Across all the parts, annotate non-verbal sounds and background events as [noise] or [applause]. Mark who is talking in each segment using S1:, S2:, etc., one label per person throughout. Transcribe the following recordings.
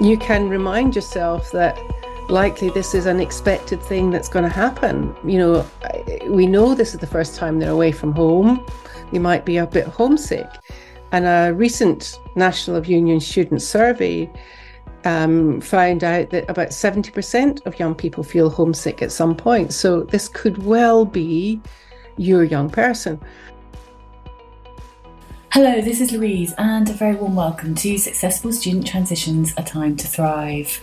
S1: you can remind yourself that likely this is an expected thing that's going to happen. You know, we know this is the first time they're away from home. They might be a bit homesick. And a recent National of Union student survey um, found out that about 70% of young people feel homesick at some point. So this could well be your young person.
S2: Hello, this is Louise, and a very warm welcome to Successful Student Transitions A Time to Thrive.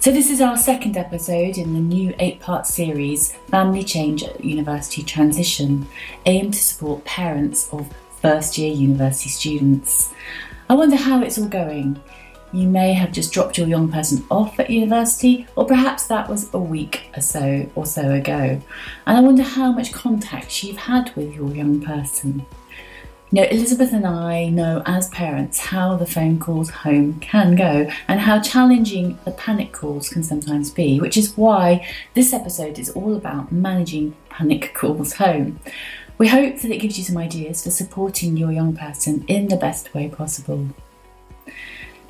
S2: So, this is our second episode in the new eight part series, Family Change at University Transition, aimed to support parents of first year university students. I wonder how it's all going. You may have just dropped your young person off at university, or perhaps that was a week or so or so ago. And I wonder how much contact you've had with your young person. You know, Elizabeth and I know as parents how the phone calls home can go and how challenging the panic calls can sometimes be, which is why this episode is all about managing panic calls home. We hope that it gives you some ideas for supporting your young person in the best way possible.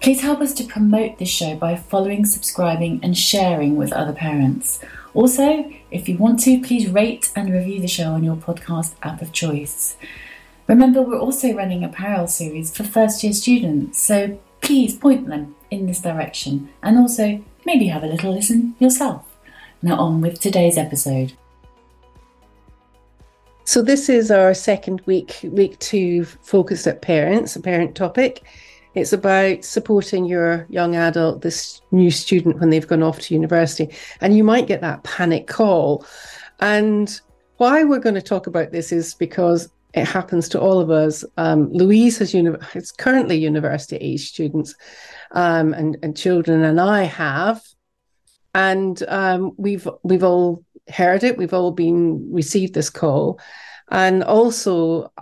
S2: Please help us to promote this show by following, subscribing, and sharing with other parents. Also, if you want to, please rate and review the show on your podcast app of choice. Remember, we're also running a parallel series for first year students, so please point them in this direction and also maybe have a little listen yourself. Now, on with today's episode.
S1: So, this is our second week, week two, focused at parents, a parent topic. It's about supporting your young adult, this new student, when they've gone off to university. And you might get that panic call. And why we're going to talk about this is because it happens to all of us. Um, Louise has uni- it's currently university age students um, and, and children, and I have, and um, we've we've all heard it. We've all been received this call, and also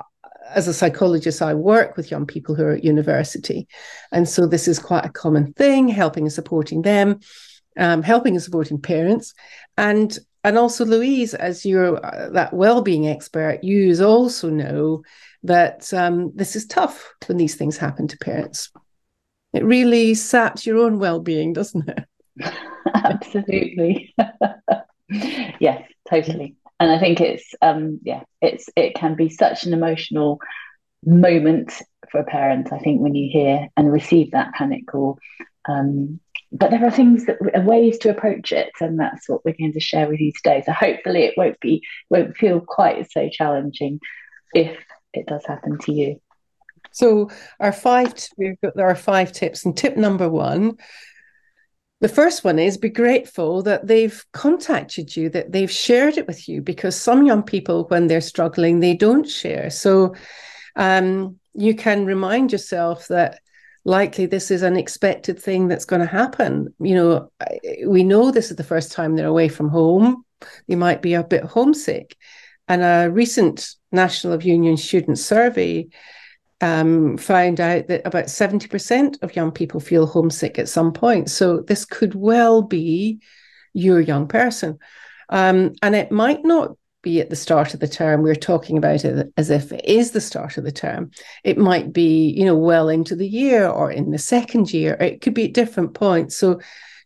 S1: as a psychologist, I work with young people who are at university, and so this is quite a common thing, helping and supporting them, um, helping and supporting parents, and and also louise as you're uh, that well-being expert you also know that um, this is tough when these things happen to parents. It really saps your own well-being doesn't it? [laughs] [laughs]
S3: Absolutely. [laughs] Yes totally. And i think it's um yeah it's it can be such an emotional moment for a parent i think when you hear and receive that panic call um, but there are things that are ways to approach it and that's what we're going to share with you today. So hopefully it won't be won't feel quite so challenging if it does happen to you.
S1: So our five we've got there are five tips and tip number one the first one is be grateful that they've contacted you that they've shared it with you because some young people when they're struggling they don't share. So um, you can remind yourself that likely this is an expected thing that's going to happen. You know, we know this is the first time they're away from home. They might be a bit homesick. And a recent National of Union student survey um, found out that about 70% of young people feel homesick at some point. So this could well be your young person. Um, and it might not be at the start of the term. We're talking about it as if it is the start of the term. It might be, you know, well into the year or in the second year. It could be at different points. So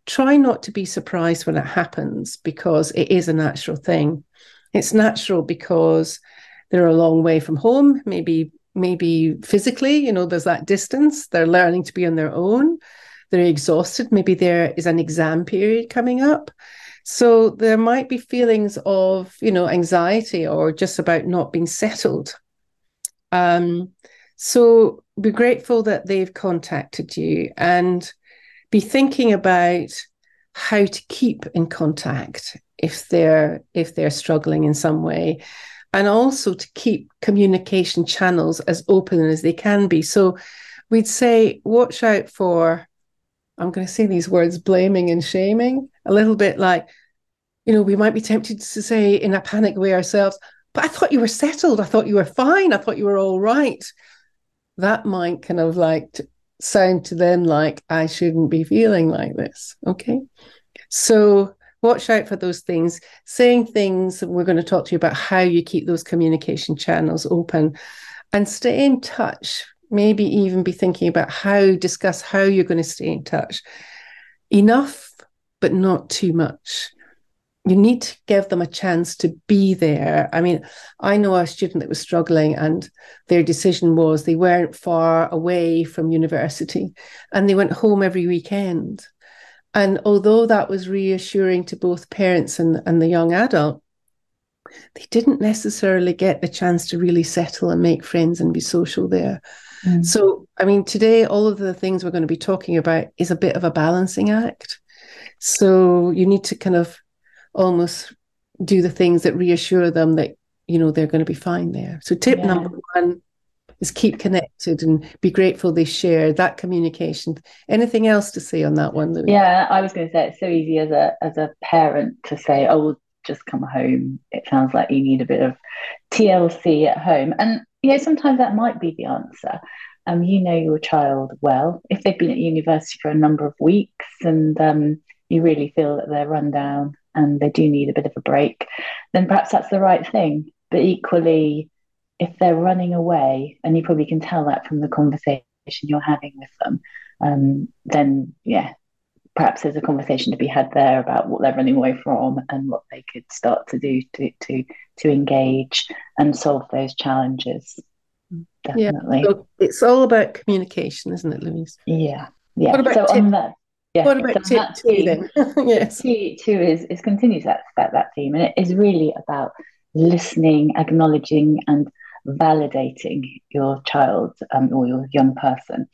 S1: try not to be surprised when it happens because it is a natural thing. It's natural because they're a long way from home, maybe maybe physically, you know, there's that distance. They're learning to be on their own. They're exhausted. Maybe there is an exam period coming up. So there might be feelings of, you know, anxiety or just about not being settled. Um, so be grateful that they've contacted you and be thinking about how to keep in contact if they're if they're struggling in some way and also to keep communication channels as open as they can be so we'd say watch out for i'm going to say these words blaming and shaming a little bit like, you know, we might be tempted to say in a panic way ourselves, but I thought you were settled. I thought you were fine. I thought you were all right. That might kind of like sound to them like, I shouldn't be feeling like this. Okay. So watch out for those things. Saying things, we're going to talk to you about how you keep those communication channels open and stay in touch. Maybe even be thinking about how, discuss how you're going to stay in touch enough, but not too much. You need to give them a chance to be there. I mean, I know a student that was struggling, and their decision was they weren't far away from university and they went home every weekend. And although that was reassuring to both parents and, and the young adult, they didn't necessarily get the chance to really settle and make friends and be social there. Mm. So, I mean, today, all of the things we're going to be talking about is a bit of a balancing act. So, you need to kind of almost do the things that reassure them that, you know, they're going to be fine there. So, tip yeah. number one is keep connected and be grateful they share that communication. Anything else to say on that one, Louise?
S2: Yeah, I was going to say it's so easy as a as a parent to say, "Oh, well, just come home." It sounds like you need a bit of TLC at home, and you know, sometimes that might be the answer. Um, you know your child well. If they've been at university for a number of weeks and um, you really feel that they're run down and they do need a bit of a break, then perhaps that's the right thing. But equally, if they're running away, and you probably can tell that from the conversation you're having with them, um, then yeah, perhaps there's a conversation to be had there about what they're running away from and what they could start to do to to to engage and solve those challenges. Definitely. Yeah, so
S1: it's all about communication, isn't it, Louise?
S2: Yeah. Yeah. What about so tip, on that
S1: yeah, what about tip two then? [laughs]
S2: yes. Two, two is, is continues that, that that theme and it is really about listening, acknowledging and validating your child um, or your young person.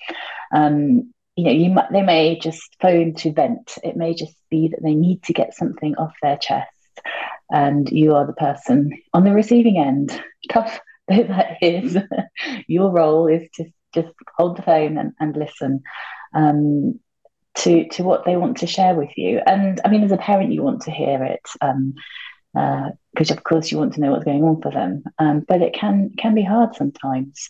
S2: Um, you know, you might, they may just phone to vent. It may just be that they need to get something off their chest, and you are the person on the receiving end. [laughs] Tough though that is, [laughs] your role is to just hold the phone and, and listen. Um, to to what they want to share with you. And I mean, as a parent, you want to hear it. Um, because uh, of course you want to know what's going on for them. Um, but it can can be hard sometimes.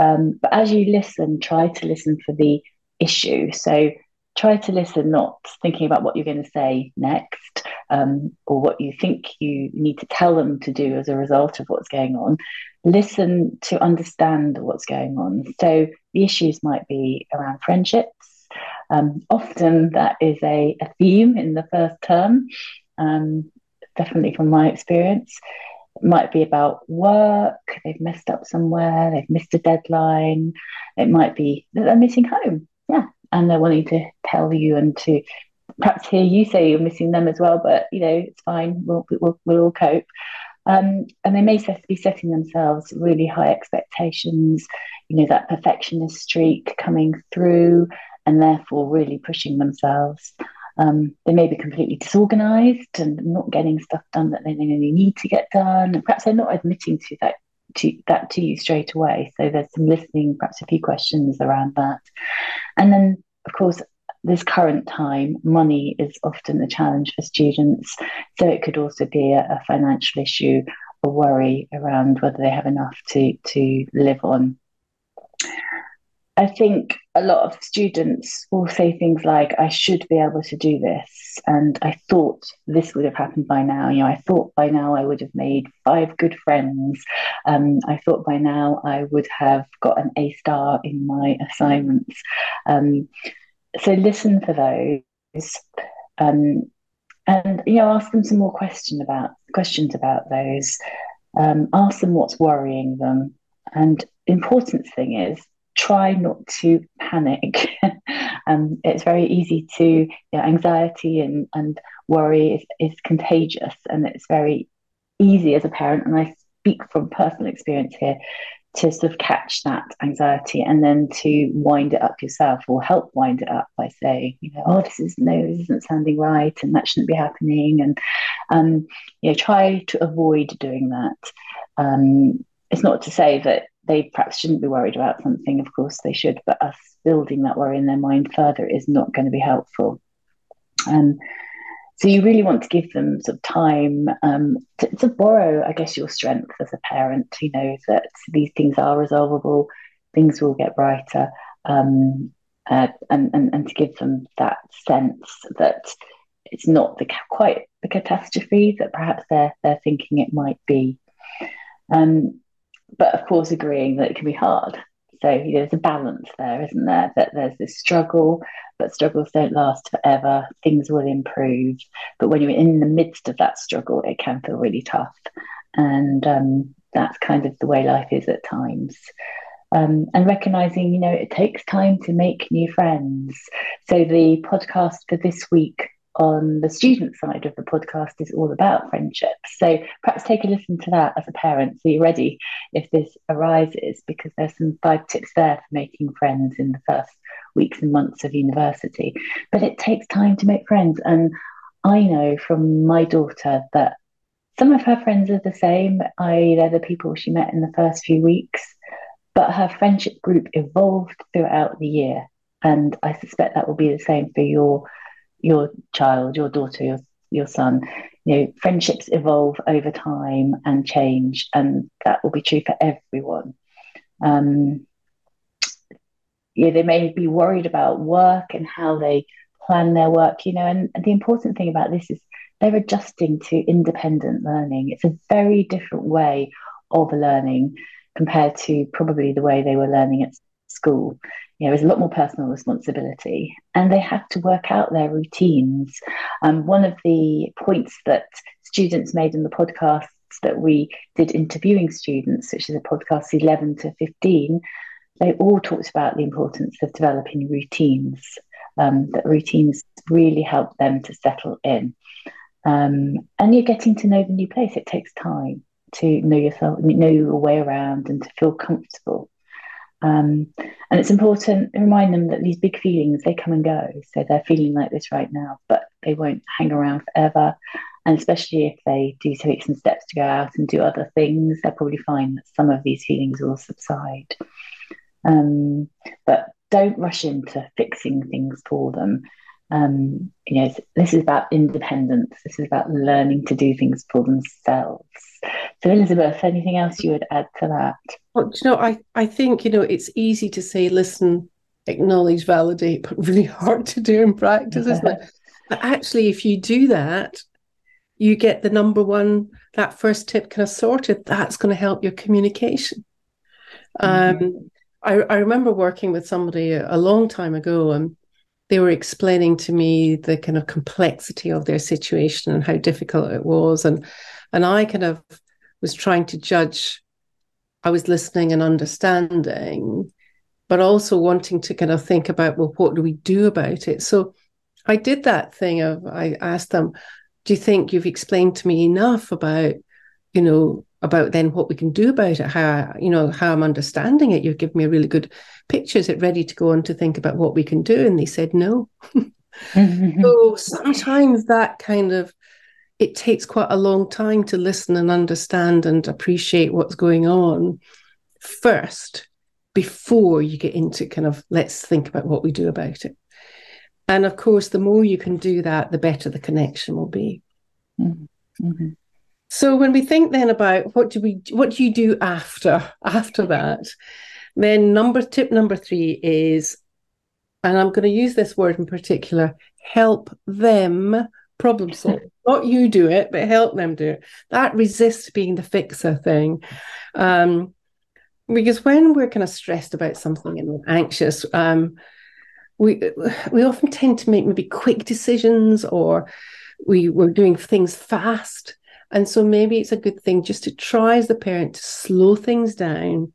S2: Um, but as you listen, try to listen for the issue. So try to listen, not thinking about what you're going to say next um, or what you think you need to tell them to do as a result of what's going on. Listen to understand what's going on. So the issues might be around friendships. Um, often that is a, a, theme in the first term. Um, definitely from my experience. It might be about work, they've messed up somewhere, they've missed a deadline. It might be that they're missing home. Yeah. And they're wanting to tell you and to perhaps hear you say you're missing them as well, but you know, it's fine, we'll, we'll, we'll all cope. Um, and they may set, be setting themselves really high expectations, you know, that perfectionist streak coming through, and therefore really pushing themselves. Um, they may be completely disorganized and not getting stuff done that they really need to get done. perhaps they're not admitting to that to that to you straight away. So there's some listening, perhaps a few questions around that. And then of course this current time, money is often a challenge for students. So it could also be a, a financial issue, a worry around whether they have enough to to live on. I think a lot of students will say things like, I should be able to do this. And I thought this would have happened by now. You know, I thought by now I would have made five good friends. Um, I thought by now I would have got an A star in my assignments. Um, so listen for those. Um, and you know, ask them some more question about questions about those. Um, ask them what's worrying them. And important thing is try not to panic. [laughs] um, it's very easy to, you know, anxiety and, and worry is, is contagious and it's very easy as a parent. And I speak from personal experience here to sort of catch that anxiety and then to wind it up yourself or help wind it up by saying, you know, oh, this is no, this isn't sounding right and that shouldn't be happening. And, um, you know, try to avoid doing that. Um, it's not to say that they perhaps shouldn't be worried about something. Of course, they should, but us building that worry in their mind further is not going to be helpful. Um, so you really want to give them some time um, to, to, borrow, I guess, your strength as a parent. You know that these things are resolvable, things will get brighter, um, uh, and, and and to give them that sense that it's not the quite the catastrophe that perhaps they're they're thinking it might be. Um, but of course, agreeing that it can be hard. So you know, there's a balance there, isn't there? That there's this struggle, but struggles don't last forever. Things will improve, but when you're in the midst of that struggle, it can feel really tough, and um, that's kind of the way life is at times. Um, and recognizing, you know, it takes time to make new friends. So the podcast for this week on the student side of the podcast is all about friendships. So perhaps take a listen to that as a parent so you're ready if this arises, because there's some five tips there for making friends in the first weeks and months of university. But it takes time to make friends. And I know from my daughter that some of her friends are the same, i.e., they're the people she met in the first few weeks, but her friendship group evolved throughout the year. And I suspect that will be the same for your your child, your daughter, your your son. You know, friendships evolve over time and change, and that will be true for everyone. Um, yeah, they may be worried about work and how they plan their work, you know, and, and the important thing about this is they're adjusting to independent learning. It's a very different way of learning compared to probably the way they were learning at school you know, a lot more personal responsibility and they have to work out their routines. Um, one of the points that students made in the podcasts that we did interviewing students, which is a podcast 11 to 15, they all talked about the importance of developing routines, um, that routines really help them to settle in. Um, and you're getting to know the new place. It takes time to know yourself, know your way around, and to feel comfortable. Um, and it's important to remind them that these big feelings, they come and go. So they're feeling like this right now, but they won't hang around forever. And especially if they do take some steps to go out and do other things, they'll probably find that some of these feelings will subside. Um, but don't rush into fixing things for them. Um, you know, this is about independence. This is about learning to do things for themselves. So, Elizabeth, anything else you would add to that?
S1: Well, you know, I, I think, you know, it's easy to say, listen, acknowledge, validate, but really hard to do in practice, isn't it? [laughs] But actually, if you do that, you get the number one, that first tip kind of sorted. That's going to help your communication. Mm-hmm. Um, I, I remember working with somebody a, a long time ago, and they were explaining to me the kind of complexity of their situation and how difficult it was. And and I kind of was trying to judge I was listening and understanding but also wanting to kind of think about well what do we do about it? So I did that thing of I asked them do you think you've explained to me enough about you know about then what we can do about it how you know how i'm understanding it. You've given me a really good picture. Is it ready to go on to think about what we can do? And they said no. Mm-hmm. so sometimes that kind of it takes quite a long time to listen and understand and appreciate what's going on first before you get into kind of let's think about what we do about it. And of course the more you can do that the better the connection will be. Mm-hmm. Mm-hmm. So when we think then about what do we what do you do after [laughs] after that, then number tip number three is, and I'm going to use this word in particular, help them problem [laughs] solve. Not you do it, but help them do it. That resists being the fixer thing. Um, because when we're kind of stressed about something and anxious, um, we we often tend to make maybe quick decisions or we we're doing things fast and so maybe it's a good thing just to try as the parent to slow things down,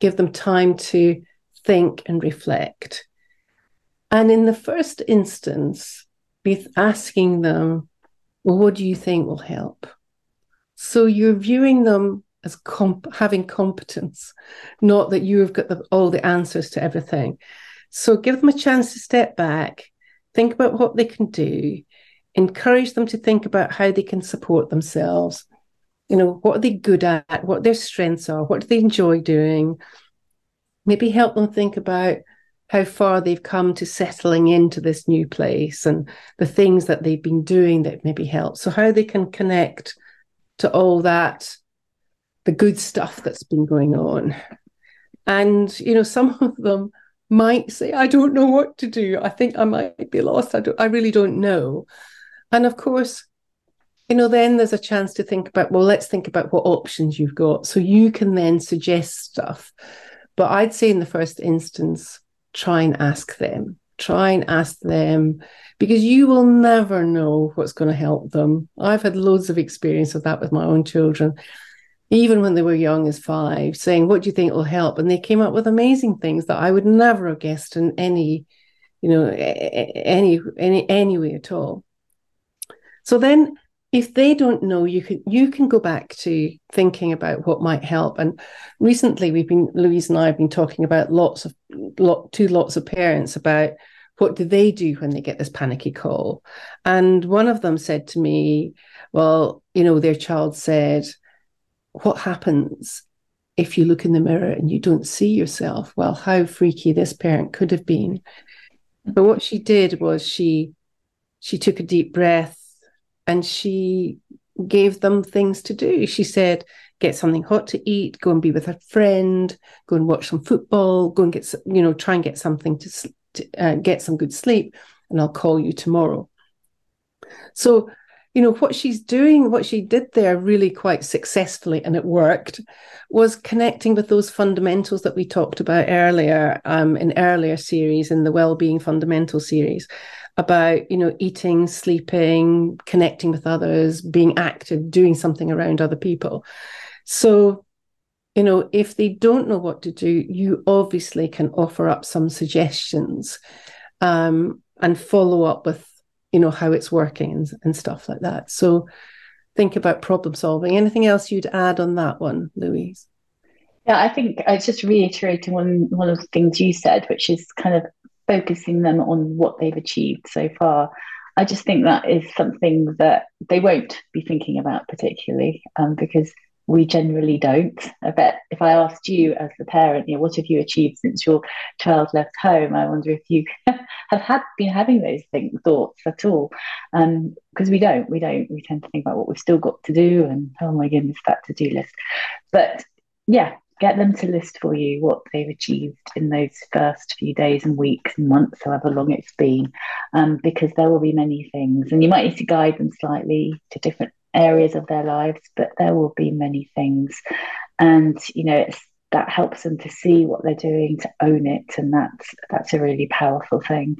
S1: give them time to think and reflect. And in the first instance, be asking them, well, what do you think will help? So you're viewing them as comp- having competence, not that you've got the, all the answers to everything. So give them a chance to step back, think about what they can do, encourage them to think about how they can support themselves. You know, what are they good at? What their strengths are? What do they enjoy doing? Maybe help them think about how far they've come to settling into this new place and the things that they've been doing that maybe help. So, how they can connect to all that, the good stuff that's been going on. And, you know, [laughs] some of them might say, I don't know what to do. I think I might be lost. I, don't, I really don't know. And of course, you know, then there's a chance to think about, well, let's think about what options you've got. So you can then suggest stuff. But I'd say in the first instance, try and ask them. Try and ask them because you will never know what's going to help them. I've had loads of experience of that with my own children, even when they were young as five, saying, What do you think will help? And they came up with amazing things that I would never have guessed in any, you know, any any any way at all. So then if they don't know you can you can go back to thinking about what might help. And recently we've been louise and i have been talking about lots of lot to lots of parents about what do they do when they get this panicky call? And one of them said to me well you know their child said what happens if you look in the mirror and you don't see yourself? Well how freaky this parent could have been but what she did was she she took a deep breath and she gave them things to do. She said, get something hot to eat, go and be with a friend, go and watch some football, go and get, you know, try and get something to, to uh, get some good sleep, and I'll call you tomorrow. So, you know, what she's doing, what she did there really quite successfully, and it worked, was connecting with those fundamentals that we talked about earlier um, in earlier series in the well-being fundamental series about you know eating sleeping connecting with others being active doing something around other people. So you know if they don't know what to do you obviously can offer up some suggestions um, and follow up with you know how it's working and, and stuff like that. So think about problem solving. Anything else you'd add on that one louise?
S2: Yeah, I think I just reiterating one one of the things you said, which is kind of focusing them on what they've achieved so far. I just think that is something that they won't be thinking about particularly um, because we generally don't. I bet if I asked you as the parent, you know, what have you achieved since your child left home? I wonder if you [laughs] have had been having those think, thoughts at all. Because um, we don't, we don't. We tend to think about what we've still got to do and oh my goodness, that to do list. But yeah, get them to list for you what they've achieved in those first few days and weeks and months, however long it's been, um, because there will be many things. And you might need to guide them slightly to different areas of their lives, but there will be many things. And, you know, it's, that helps them to see what they're doing, to own it. And that's, that's a really powerful thing.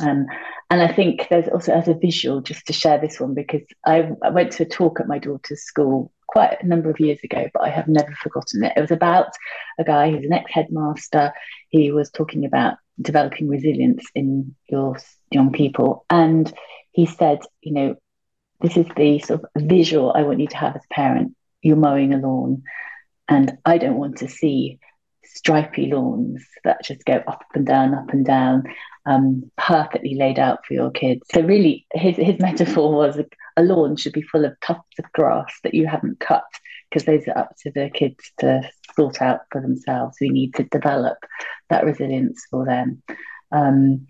S2: Um, and I think there's also as a visual, just to share this one, because I, I went to a talk at my daughter's school quite a number of years ago, but I have never forgotten it. It was about a guy who's an ex headmaster. He was talking about developing resilience in your young people. And he said, you know, this is the sort of visual I want you to have as a parent. You're mowing a lawn, and I don't want to see stripy lawns that just go up and down, up and down, um, perfectly laid out for your kids. So really, his his metaphor was a, lawn should be full of tufts of grass that you haven't cut because those are up to the kids to sort out for themselves. We need to develop that resilience for them. Um,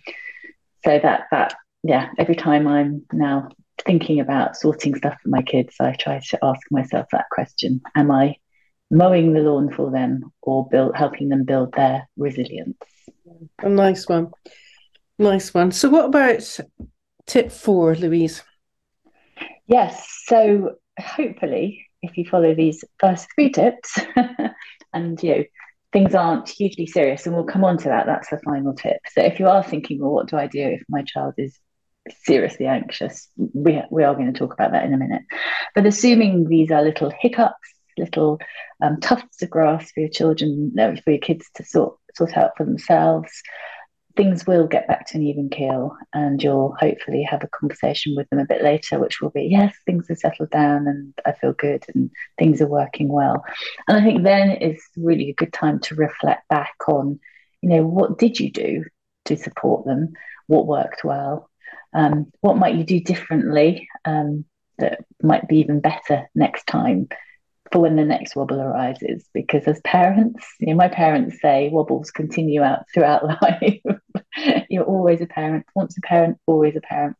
S2: so that that yeah, every time I'm now thinking about sorting stuff for my kids, I try to ask myself that question: Am I mowing the lawn for them or build, helping them build their resilience.
S1: A nice one. Nice one. So, what about tip four, Louise?
S2: Yes. So, hopefully, if you follow these first three tips, [laughs] and you know, things aren't hugely serious, and we'll come on to that. That's the final tip. So, if you are thinking, well, what do I do if my child is seriously anxious? We, we are going to talk about that in a minute. But assuming these are little hiccups little um, tufts of grass for your children, for your kids to sort sort out for themselves. Things will get back to an even keel, and you'll hopefully have a conversation with them a bit later, which will be, yes, things have settled down, and I feel good, and things are working well. And I think then is really a good time to reflect back on, you know, what did you do to support them? What worked well? Um, what might you do differently um, that might be even better next time? for when the next wobble arises. Because as parents, you know, my parents say wobbles continue out throughout [laughs] life. [laughs] You're always a parent. Once a parent, always a parent.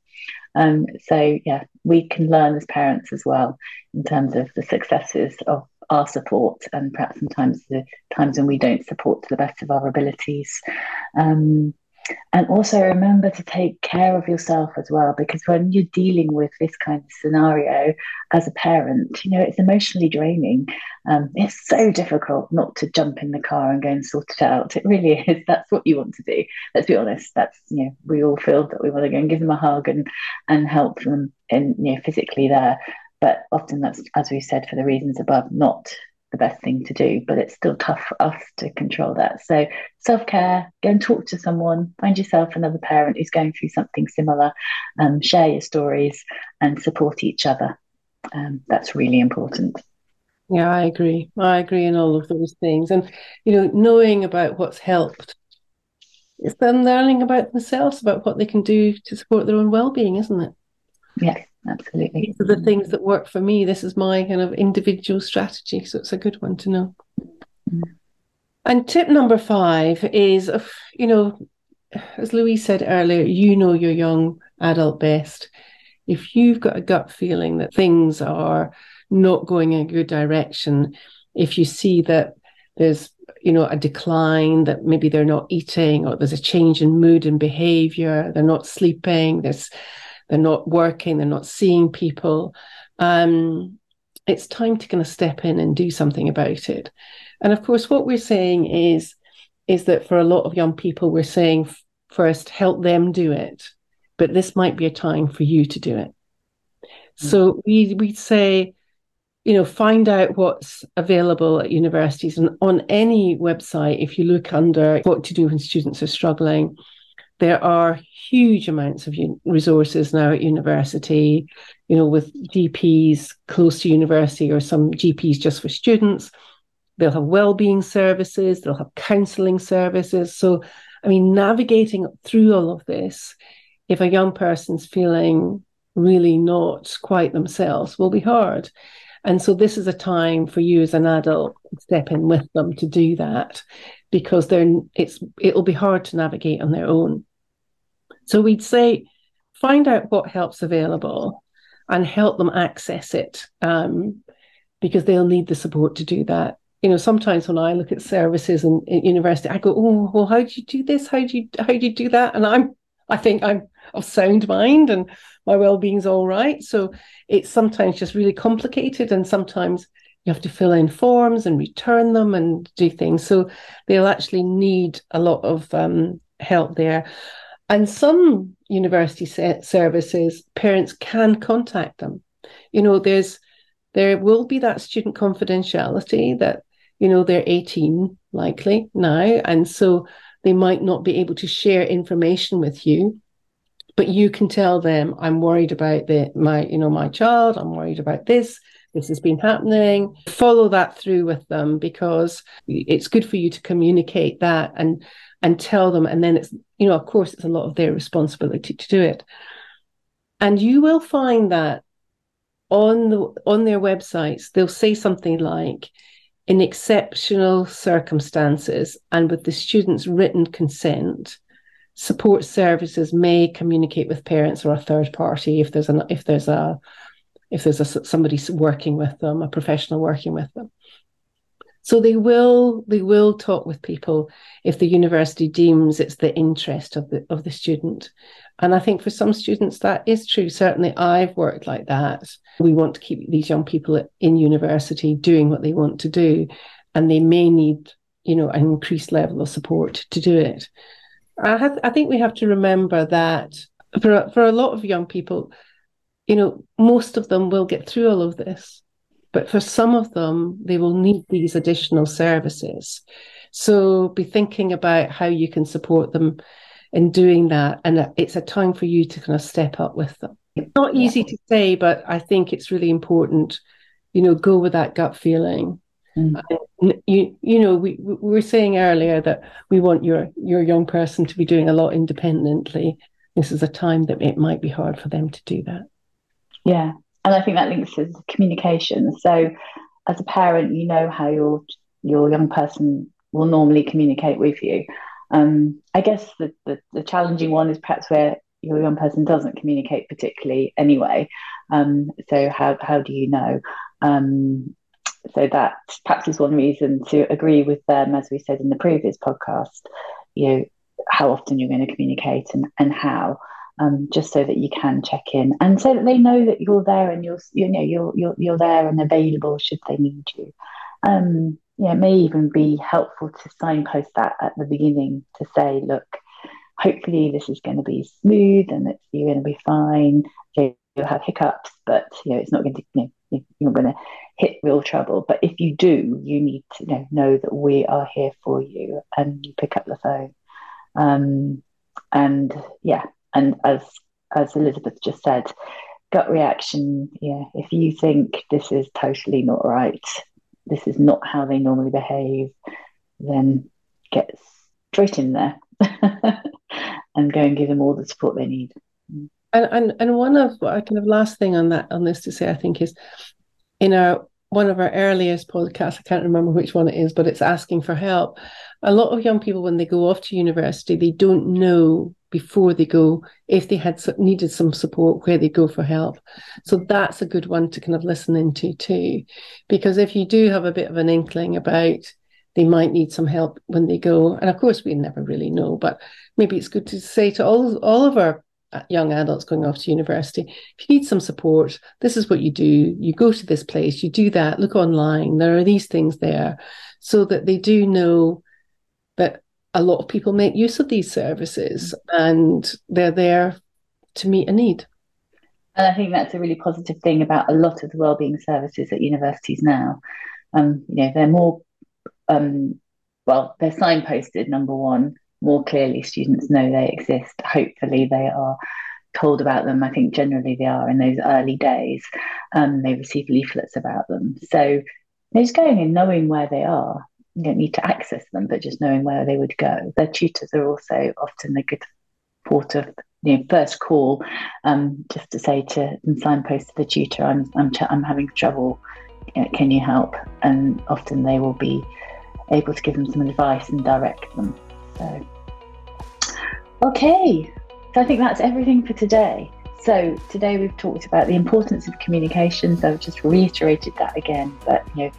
S2: Um, so yeah, we can learn as parents as well in terms of the successes of our support and perhaps sometimes the times when we don't support to the best of our abilities. Um, and also remember to take care of yourself as well, because when you're dealing with this kind of scenario as a parent, you know, it's emotionally draining. Um, it's so difficult not to jump in the car and go and sort it out. It really [laughs] is. That's what you want to do. Let's be honest. That's, you know, we all feel that we want to go and give them a hug and, and help them in, you know, physically there. But often that's, as we said, for the reasons above, not the best thing to do, but it's still tough for us to control that. So, self care, go and talk to someone, find yourself another parent who's going through something similar, um, share your stories and support each other. Um, that's really important.
S1: Yeah, I agree. I agree in all of those things. And, you know, knowing about what's helped, it's them learning about themselves, about what they can do to support their own well being, isn't it?
S2: Yes absolutely.
S1: These are the things that work for me. This is my kind of individual strategy. So it's a good one to know. Mm. And tip number five is, you know, as Louise said earlier, you know your young adult best. If you've got a gut feeling that things are not going in a good direction, if you see that there's you know a decline that maybe they're not eating or there's a change in mood and behavior they're not sleeping there's they're not working, they're not seeing people. Um, it's time to kind of step in and do something about it. And of course, what we're saying is is that for a lot of young people, we're saying first help them do it, but this might be a time for you to do it. Mm-hmm. So we we say, you know, find out what's available at universities and on any website. If you look under what to do when students are struggling, there are huge amounts of resources now at university, you know, with GPs close to university or some GPs just for students. They'll have well-being services, they'll have counselling services. So, I mean, navigating through all of this, if a young person's feeling really not quite themselves, will be hard. And so this is a time for you as an adult to step in with them to do that because they're it's it'll be hard to navigate on their own. So we'd say find out what help's available and help them access it um, because they'll need the support to do that. You know, sometimes when I look at services in university, I go, "Oh, well, how do you do this? How do you how do you do that?" And I'm, I think I'm of sound mind and my well-being's all right. So it's sometimes just really complicated, and sometimes you have to fill in forms and return them and do things. So they'll actually need a lot of um, help there. And some university services, parents can contact them. You know, there's there will be that student confidentiality that you know they're 18 likely now, and so they might not be able to share information with you but you can tell them i'm worried about the my you know my child. I'm worried about this. This has been happening. Follow that through with them because it's good for you to communicate that. And and tell them and then it's you know of course it's a lot of their responsibility to do it. And you will find that on the on their websites they'll say something like in exceptional circumstances and with the student's written consent support services may communicate with parents or a third party if there's an if there's a if there's a somebody working with them a professional working with them so they will they will talk with people if the university deems it's the interest of the of the student. And i think for some students that is true. Certainly i've worked like that. We want to keep these young people in university doing what they want to do and they may need you know an increased level of support to do it. I, have, I think we have to remember that for for a lot of young people, you know, most of them will get through all of this, but for some of them, they will need these additional services. So be thinking about how you can support them in doing that, and it's a time for you to kind of step up with them. It's not easy to say, but I think it's really important. You know, go with that gut feeling Mm. You you know we we were saying earlier that we want your your young person to be doing a lot independently. This is a time that it might be hard for them to do that.
S2: Yeah, and I think that links to communication. So, as a parent, you know how your your young person will normally communicate with you. Um, I guess the, the, the challenging one is perhaps where your young person doesn't communicate particularly anyway. Um, so how how do you know? Um, so that perhaps is one reason to agree with them, as we said in the previous podcast. You know, how often you're going to communicate and, and how. Um, just so that you can check in and so that they know that you're there and you're you know you're you're, you're there and available should they need you. Um, yeah, it may even be helpful to signpost that at the beginning to say, look, hopefully this is going to be smooth and that you're going to be fine. You'll have hiccups, but you know it's not going to you know, you're not going to hit real trouble. But if you do, you need to you know, know that we are here for you and you pick up the phone. Um, and yeah, and as as Elizabeth just said, gut reaction, yeah, if you think this is totally not right, this is not how they normally behave, then get straight in there [laughs] and go and give them all the support they need.
S1: And and and one of kind of last thing on that on this to say, I think, is in our one of our earliest podcasts, I can't remember which one it is, but it's asking for help. A lot of young people, when they go off to university, they don't know before they go if they had needed some support where they go for help. So that's a good one to kind of listen into too, because if you do have a bit of an inkling about they might need some help when they go, and of course we never really know, but maybe it's good to say to all all of our uh, young adults going off to university if you need some support this is what you do you go to this place you do that look online there are these things there so that they do know that a lot of people make use of these services and they're there to meet a need
S2: and i think that's a really positive thing about a lot of the wellbeing services at universities now um, you know they're more um, well they're signposted number one more clearly students know they exist. Hopefully, they are told about them. I think generally they are in those early days. Um, they receive leaflets about them. So just going and knowing where they are. You don't need to access them, but just knowing where they would go. Their tutors are also often a good port of you know, first call, um, just to say to and signpost to the tutor, I'm I'm, ch- I'm having trouble. Can you help? And often they will be able to give them some advice and direct them. So, okay, so I think that's everything for today. So today we've talked about the importance of communication. So I've just reiterated that again. But you know,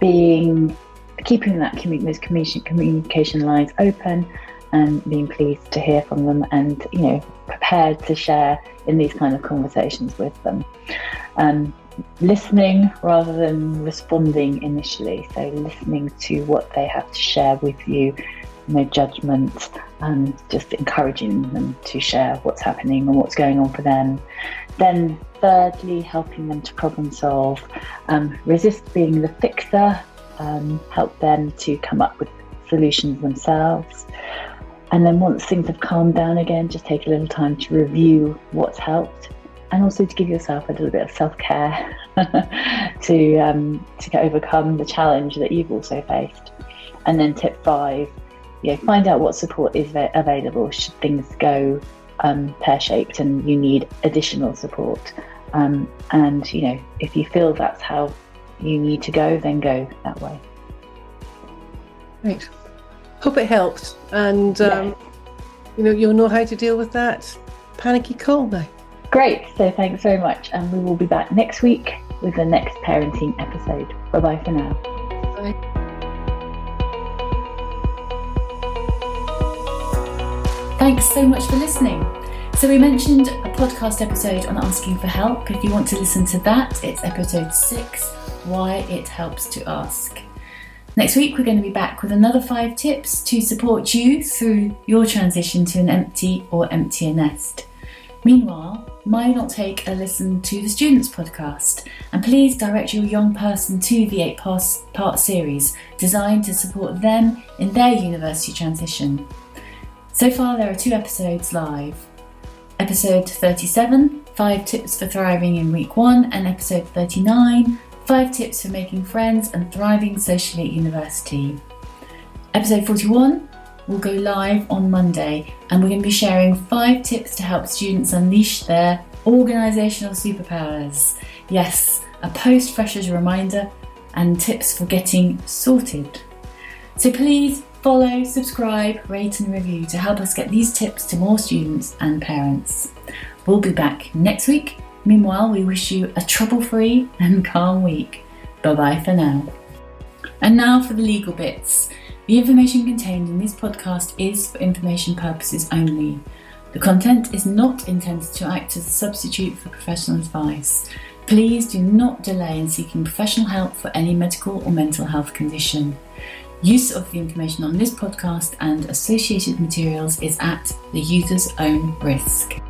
S2: being keeping that those communication lines open and being pleased to hear from them and you know prepared to share in these kind of conversations with them. Um, listening rather than responding initially. So listening to what they have to share with you no judgment, and just encouraging them to share what's happening and what's going on for them. Then, thirdly, helping them to problem solve, um, resist being the fixer, um, help them to come up with solutions themselves. And then, once things have calmed down again, just take a little time to review what's helped and also to give yourself a little bit of self care [laughs] to um, to overcome the challenge that you've also faced. And then tip five, you know, find out what support is available should things go um, pear shaped and you need additional support. Um, and you know, if you feel that's how you need to go, then go that way.
S1: Great. Hope it helps, and um, yeah. you know you'll know how to deal with that panicky call now.
S2: Great. So thanks very much, and we will be back next week with the next parenting episode. Bye bye for now. Bye.
S4: Thanks so much for listening. So, we mentioned a podcast episode on asking for help. If you want to listen to that, it's episode six Why It Helps to Ask. Next week, we're going to be back with another five tips to support you through your transition to an empty or emptier nest. Meanwhile, why not take a listen to the Students podcast and please direct your young person to the eight part series designed to support them in their university transition. So far, there are two episodes live. Episode 37, 5 tips for thriving in week 1, and episode 39, 5 tips for making friends and thriving socially at university. Episode 41 will go live on Monday, and we're going to be sharing 5 tips to help students unleash their organisational superpowers. Yes, a post freshers reminder and tips for getting sorted. So please Follow, subscribe, rate, and review to help us get these tips to more students and parents. We'll be back next week. Meanwhile, we wish you a trouble free and [laughs] calm week. Bye bye for now. And now for the legal bits.
S2: The information contained in this podcast is for information purposes only. The content is not intended to act as a substitute for professional advice. Please do not delay in seeking professional help for any medical or mental health condition. Use of the information on this podcast and associated materials is at the user's own risk.